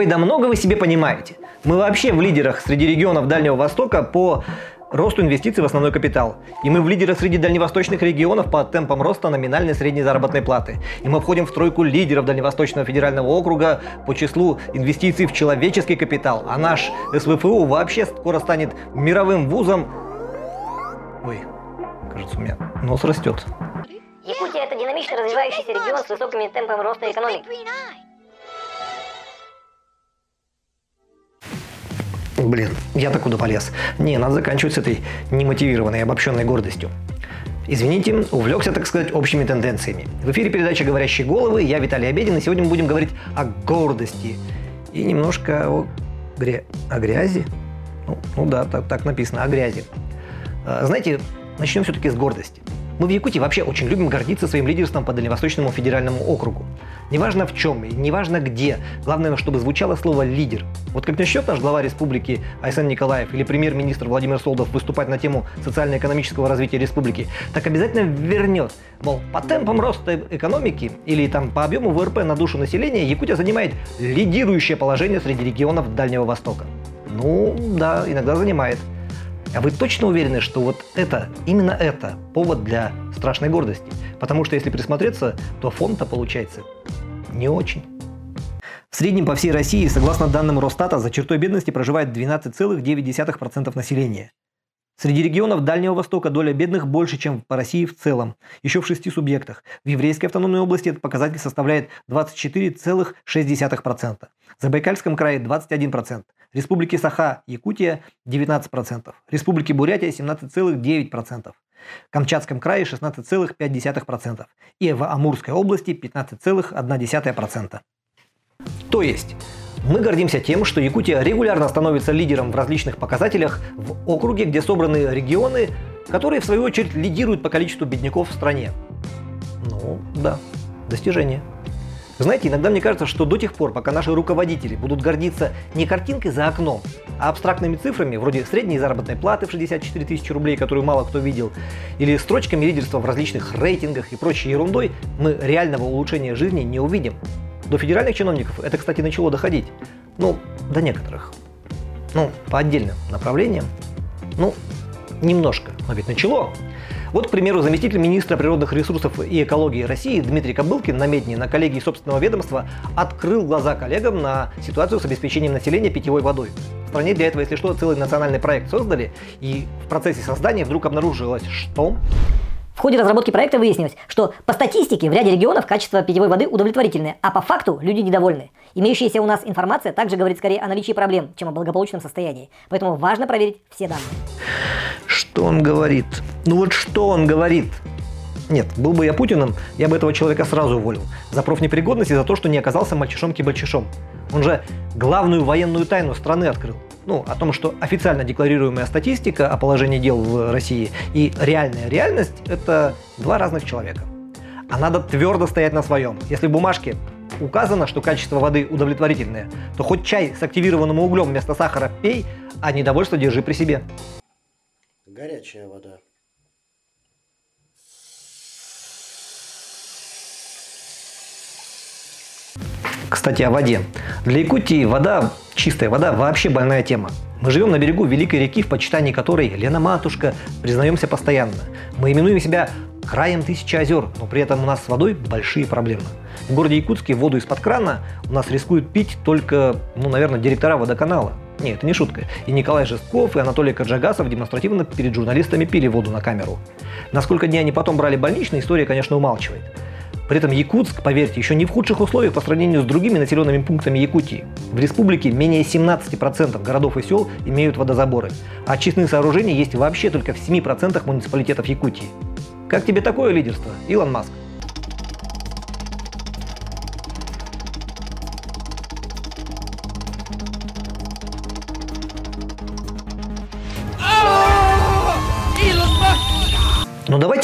Ой, да много вы себе понимаете. Мы вообще в лидерах среди регионов Дальнего Востока по росту инвестиций в основной капитал. И мы в лидерах среди дальневосточных регионов по темпам роста номинальной средней заработной платы. И мы входим в тройку лидеров Дальневосточного федерального округа по числу инвестиций в человеческий капитал. А наш СВФУ вообще скоро станет мировым вузом. Ой, кажется, у меня нос растет. Якутия – это динамично развивающийся регион с высокими темпами роста экономики. Блин, я-то куда полез? Не, надо заканчивать с этой немотивированной обобщенной гордостью. Извините, увлекся, так сказать, общими тенденциями. В эфире передача «Говорящие головы», я Виталий Обедин, и сегодня мы будем говорить о гордости и немножко о, гря... о грязи. Ну, ну да, так, так написано, о грязи. А, знаете, начнем все-таки с гордости. Мы в Якутии вообще очень любим гордиться своим лидерством по Дальневосточному федеральному округу. Неважно в чем неважно где, главное, чтобы звучало слово «лидер». Вот как начнет наш глава республики Айсен Николаев или премьер-министр Владимир Солдов выступать на тему социально-экономического развития республики, так обязательно вернет. Мол, по темпам роста экономики или там по объему ВРП на душу населения Якутия занимает лидирующее положение среди регионов Дальнего Востока. Ну, да, иногда занимает. А вы точно уверены, что вот это, именно это повод для страшной гордости? Потому что если присмотреться, то фон-то получается не очень. В среднем по всей России, согласно данным Росстата, за чертой бедности проживает 12,9% населения. Среди регионов Дальнего Востока доля бедных больше, чем по России в целом, еще в шести субъектах. В Еврейской автономной области этот показатель составляет 24,6%. В Забайкальском крае 21%. Республики Саха, Якутия 19%. Республики Бурятия 17,9%. В Камчатском крае 16,5%. И в Амурской области 15,1%. То есть, мы гордимся тем, что Якутия регулярно становится лидером в различных показателях в округе, где собраны регионы, которые в свою очередь лидируют по количеству бедняков в стране. Ну, да, достижение. Знаете, иногда мне кажется, что до тех пор, пока наши руководители будут гордиться не картинкой за окном, а абстрактными цифрами, вроде средней заработной платы в 64 тысячи рублей, которую мало кто видел, или строчками лидерства в различных рейтингах и прочей ерундой, мы реального улучшения жизни не увидим. До федеральных чиновников это, кстати, начало доходить. Ну, до некоторых. Ну, по отдельным направлениям. Ну, немножко, но ведь начало. Вот, к примеру, заместитель министра природных ресурсов и экологии России Дмитрий Кобылкин на Медне на коллегии собственного ведомства открыл глаза коллегам на ситуацию с обеспечением населения питьевой водой. В стране для этого, если что, целый национальный проект создали, и в процессе создания вдруг обнаружилось, что в ходе разработки проекта выяснилось, что по статистике в ряде регионов качество питьевой воды удовлетворительное, а по факту люди недовольны. Имеющаяся у нас информация также говорит скорее о наличии проблем, чем о благополучном состоянии. Поэтому важно проверить все данные. Что он говорит? Ну вот что он говорит? Нет, был бы я Путиным, я бы этого человека сразу уволил. За профнепригодность и за то, что не оказался мальчишом-кибальчишом. Он же главную военную тайну страны открыл ну, о том, что официально декларируемая статистика о положении дел в России и реальная реальность – это два разных человека. А надо твердо стоять на своем. Если в бумажке указано, что качество воды удовлетворительное, то хоть чай с активированным углем вместо сахара пей, а недовольство держи при себе. Горячая вода. Кстати, о воде. Для Якутии вода, чистая вода, вообще больная тема. Мы живем на берегу великой реки, в почитании которой Лена Матушка, признаемся постоянно. Мы именуем себя краем тысячи озер, но при этом у нас с водой большие проблемы. В городе Якутске воду из-под крана у нас рискуют пить только, ну, наверное, директора водоканала. Нет, это не шутка. И Николай Жестков, и Анатолий Каджагасов демонстративно перед журналистами пили воду на камеру. Насколько дни они потом брали больничные, история, конечно, умалчивает. При этом Якутск, поверьте, еще не в худших условиях по сравнению с другими населенными пунктами Якутии. В республике менее 17% городов и сел имеют водозаборы, а очистные сооружения есть вообще только в 7% муниципалитетов Якутии. Как тебе такое лидерство, Илон Маск?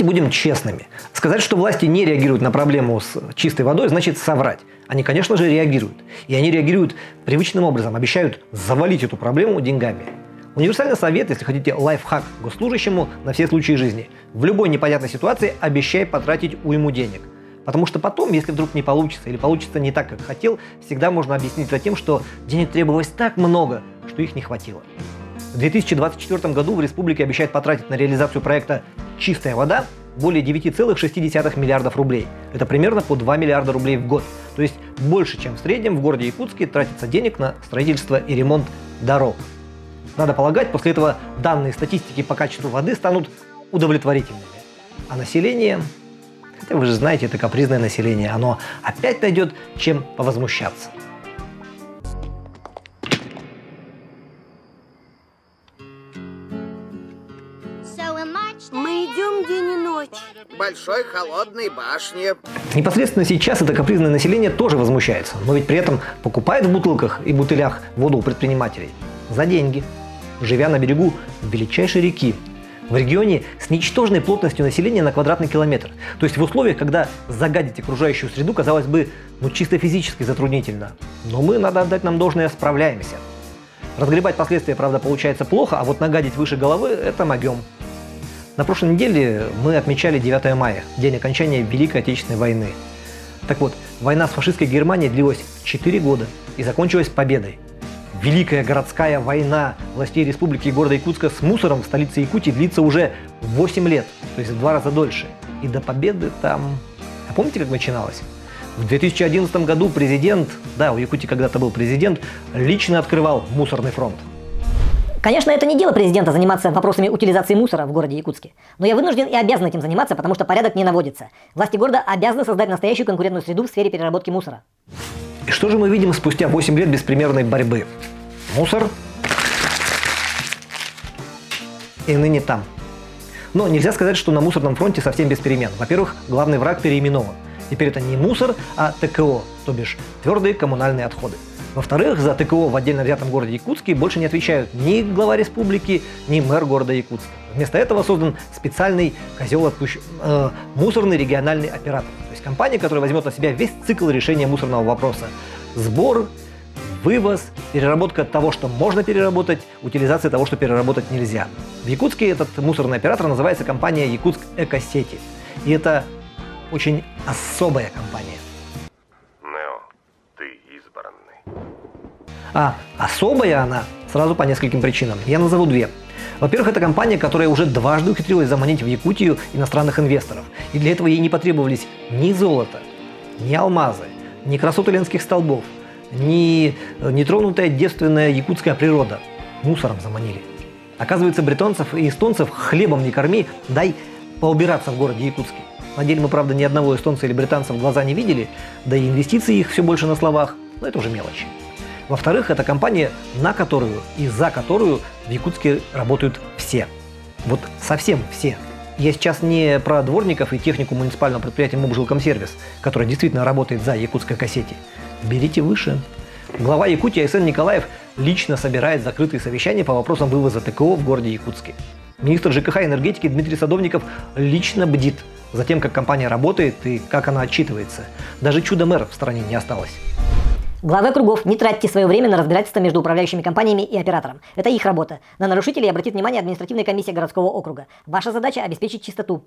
Будем честными. Сказать, что власти не реагируют на проблему с чистой водой, значит соврать. Они, конечно же, реагируют. И они реагируют привычным образом, обещают завалить эту проблему деньгами. Универсальный совет, если хотите, лайфхак госслужащему на все случаи жизни. В любой непонятной ситуации обещай потратить уйму денег. Потому что потом, если вдруг не получится или получится не так, как хотел, всегда можно объяснить это тем, что денег требовалось так много, что их не хватило. В 2024 году в республике обещают потратить на реализацию проекта «Чистая вода» более 9,6 миллиардов рублей. Это примерно по 2 миллиарда рублей в год. То есть больше, чем в среднем в городе Якутске тратится денег на строительство и ремонт дорог. Надо полагать, после этого данные статистики по качеству воды станут удовлетворительными. А население, хотя вы же знаете, это капризное население, оно опять найдет чем повозмущаться. Большой холодной башни. Непосредственно сейчас это капризное население тоже возмущается, но ведь при этом покупает в бутылках и бутылях воду у предпринимателей за деньги, живя на берегу величайшей реки, в регионе с ничтожной плотностью населения на квадратный километр. То есть в условиях, когда загадить окружающую среду, казалось бы, ну чисто физически затруднительно. Но мы, надо отдать нам должное, справляемся. Разгребать последствия, правда, получается плохо, а вот нагадить выше головы – это могем. На прошлой неделе мы отмечали 9 мая, день окончания Великой Отечественной войны. Так вот, война с фашистской Германией длилась 4 года и закончилась победой. Великая городская война властей республики и города Якутска с мусором в столице Якутии длится уже 8 лет, то есть в два раза дольше. И до победы там... А помните, как начиналось? В 2011 году президент, да, у Якутии когда-то был президент, лично открывал мусорный фронт. Конечно, это не дело президента заниматься вопросами утилизации мусора в городе Якутске. Но я вынужден и обязан этим заниматься, потому что порядок не наводится. Власти города обязаны создать настоящую конкурентную среду в сфере переработки мусора. И что же мы видим спустя 8 лет беспримерной борьбы? Мусор и ныне там. Но нельзя сказать, что на мусорном фронте совсем без перемен. Во-первых, главный враг переименован. Теперь это не мусор, а ТКО, то бишь твердые коммунальные отходы. Во-вторых, за ТКО в отдельно взятом городе Якутске больше не отвечают ни глава республики, ни мэр города Якутска. Вместо этого создан специальный козел отпущ... э, мусорный региональный оператор. То есть компания, которая возьмет на себя весь цикл решения мусорного вопроса. Сбор, вывоз, переработка того, что можно переработать, утилизация того, что переработать нельзя. В Якутске этот мусорный оператор называется компания Якутск Экосети. И это очень особая компания. А особая она сразу по нескольким причинам. Я назову две. Во-первых, это компания, которая уже дважды ухитрилась заманить в Якутию иностранных инвесторов. И для этого ей не потребовались ни золото, ни алмазы, ни красоты ленских столбов, ни э, нетронутая девственная якутская природа. Мусором заманили. Оказывается, бритонцев и эстонцев хлебом не корми, дай поубираться в городе Якутске. На деле мы, правда, ни одного эстонца или британца в глаза не видели, да и инвестиции их все больше на словах, но это уже мелочи. Во-вторых, это компания, на которую и за которую в Якутске работают все. Вот совсем все. Я сейчас не про дворников и технику муниципального предприятия «Мобжилкомсервис», которая действительно работает за якутской кассете. Берите выше. Глава Якутии Айсен Николаев лично собирает закрытые совещания по вопросам вывоза ТКО в городе Якутске. Министр ЖКХ и энергетики Дмитрий Садовников лично бдит за тем, как компания работает и как она отчитывается. Даже чудо-мэр в стране не осталось. Главы округов, не тратьте свое время на разбирательство между управляющими компаниями и оператором. Это их работа. На нарушителей обратит внимание административная комиссия городского округа. Ваша задача – обеспечить чистоту.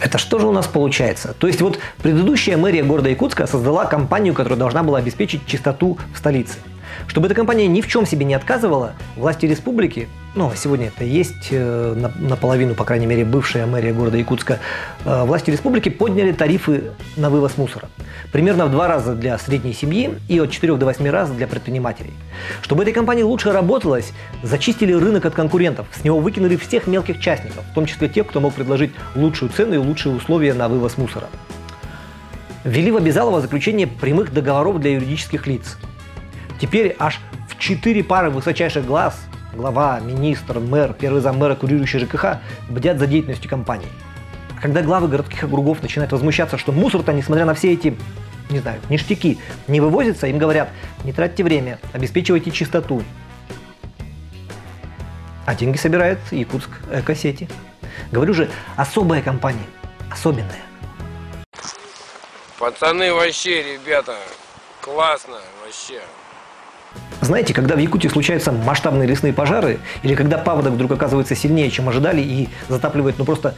Это что же у нас получается? То есть вот предыдущая мэрия города Якутска создала компанию, которая должна была обеспечить чистоту в столице. Чтобы эта компания ни в чем себе не отказывала, власти республики, ну, сегодня это есть э, наполовину, по крайней мере, бывшая мэрия города Якутска, э, власти республики подняли тарифы на вывоз мусора. Примерно в два раза для средней семьи и от 4 до 8 раз для предпринимателей. Чтобы этой компании лучше работалось, зачистили рынок от конкурентов, с него выкинули всех мелких частников, в том числе тех, кто мог предложить лучшую цену и лучшие условия на вывоз мусора. Ввели в обязалово заключение прямых договоров для юридических лиц – Теперь аж в четыре пары высочайших глаз глава, министр, мэр, первый зам мэра, курирующий ЖКХ бдят за деятельностью компании. А когда главы городских округов начинают возмущаться, что мусор-то, несмотря на все эти, не знаю, ништяки, не вывозится, им говорят, не тратьте время, обеспечивайте чистоту. А деньги собирает Якутск Экосети. Говорю же, особая компания, особенная. Пацаны, вообще, ребята, классно, вообще. Знаете, когда в Якутии случаются масштабные лесные пожары, или когда паводок вдруг оказывается сильнее, чем ожидали, и затапливает ну просто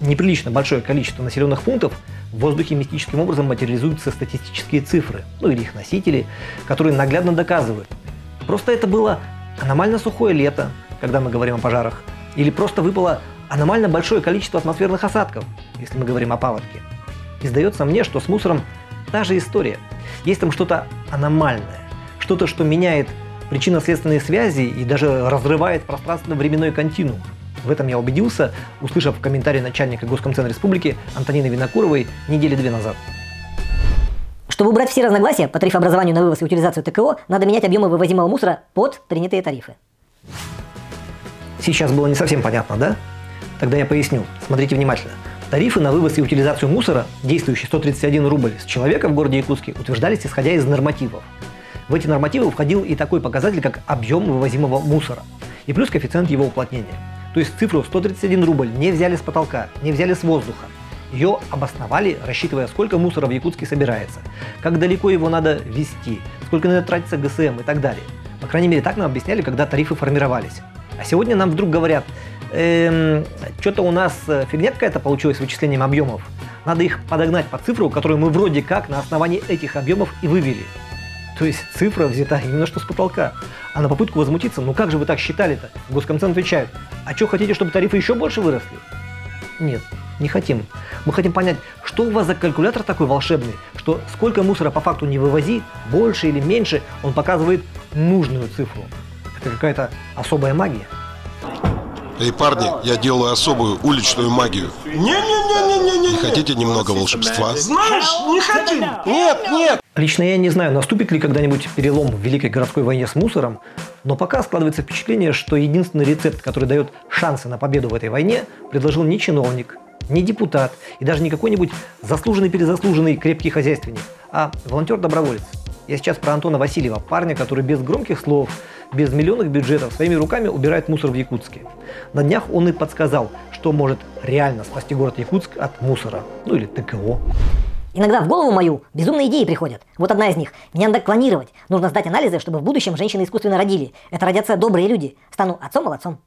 неприлично большое количество населенных пунктов, в воздухе мистическим образом материализуются статистические цифры, ну или их носители, которые наглядно доказывают. Просто это было аномально сухое лето, когда мы говорим о пожарах, или просто выпало аномально большое количество атмосферных осадков, если мы говорим о паводке. И сдается мне, что с мусором та же история. Есть там что-то аномальное, что-то, что меняет причинно-следственные связи и даже разрывает пространственно-временной континуум. В этом я убедился, услышав комментарий начальника Госкомцена Республики Антонины Винокуровой недели две назад. Чтобы убрать все разногласия по тарифообразованию на вывоз и утилизацию ТКО, надо менять объемы вывозимого мусора под принятые тарифы. Сейчас было не совсем понятно, да? Тогда я поясню. Смотрите внимательно. Тарифы на вывоз и утилизацию мусора, действующие 131 рубль с человека в городе Якутске, утверждались исходя из нормативов. В эти нормативы входил и такой показатель, как объем вывозимого мусора, и плюс коэффициент его уплотнения. То есть цифру 131 рубль не взяли с потолка, не взяли с воздуха. Ее обосновали, рассчитывая, сколько мусора в Якутске собирается, как далеко его надо везти, сколько надо тратиться ГСМ и так далее. По крайней мере, так нам объясняли, когда тарифы формировались. А сегодня нам вдруг говорят, эм, что-то у нас э, фигня какая-то получилась с вычислением объемов. Надо их подогнать по цифру, которую мы вроде как на основании этих объемов и вывели. То есть цифра взята именно что с потолка. А на попытку возмутиться, ну как же вы так считали-то? Госкомцен отвечает, а что хотите, чтобы тарифы еще больше выросли? Нет, не хотим. Мы хотим понять, что у вас за калькулятор такой волшебный, что сколько мусора по факту не вывози, больше или меньше, он показывает нужную цифру. Это какая-то особая магия. Эй, парни, я делаю особую уличную магию. Не-не-не-не-не-не. Не хотите немного волшебства? Знаешь, не хотим. Нет, нет. Лично я не знаю, наступит ли когда-нибудь перелом в Великой городской войне с мусором, но пока складывается впечатление, что единственный рецепт, который дает шансы на победу в этой войне, предложил не чиновник, не депутат и даже не какой-нибудь заслуженный-перезаслуженный крепкий хозяйственник, а волонтер-доброволец. Я сейчас про Антона Васильева, парня, который без громких слов, без миллионных бюджетов своими руками убирает мусор в Якутске. На днях он и подсказал, что может реально спасти город Якутск от мусора, ну или ТКО. Иногда в голову мою безумные идеи приходят. Вот одна из них. Мне надо клонировать. Нужно сдать анализы, чтобы в будущем женщины искусственно родили. Это родятся добрые люди. Стану отцом-молодцом.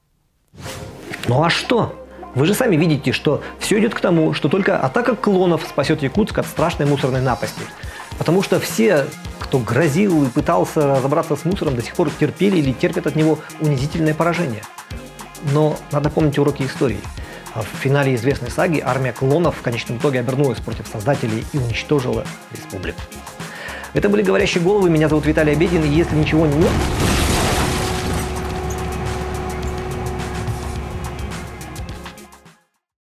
Ну а что? Вы же сами видите, что все идет к тому, что только атака клонов спасет Якутск от страшной мусорной напасти. Потому что все, кто грозил и пытался разобраться с мусором, до сих пор терпели или терпят от него унизительное поражение. Но надо помнить уроки истории. В финале известной саги армия клонов в конечном итоге обернулась против создателей и уничтожила республику. Это были «Говорящие головы». Меня зовут Виталий Обедин. И если ничего не...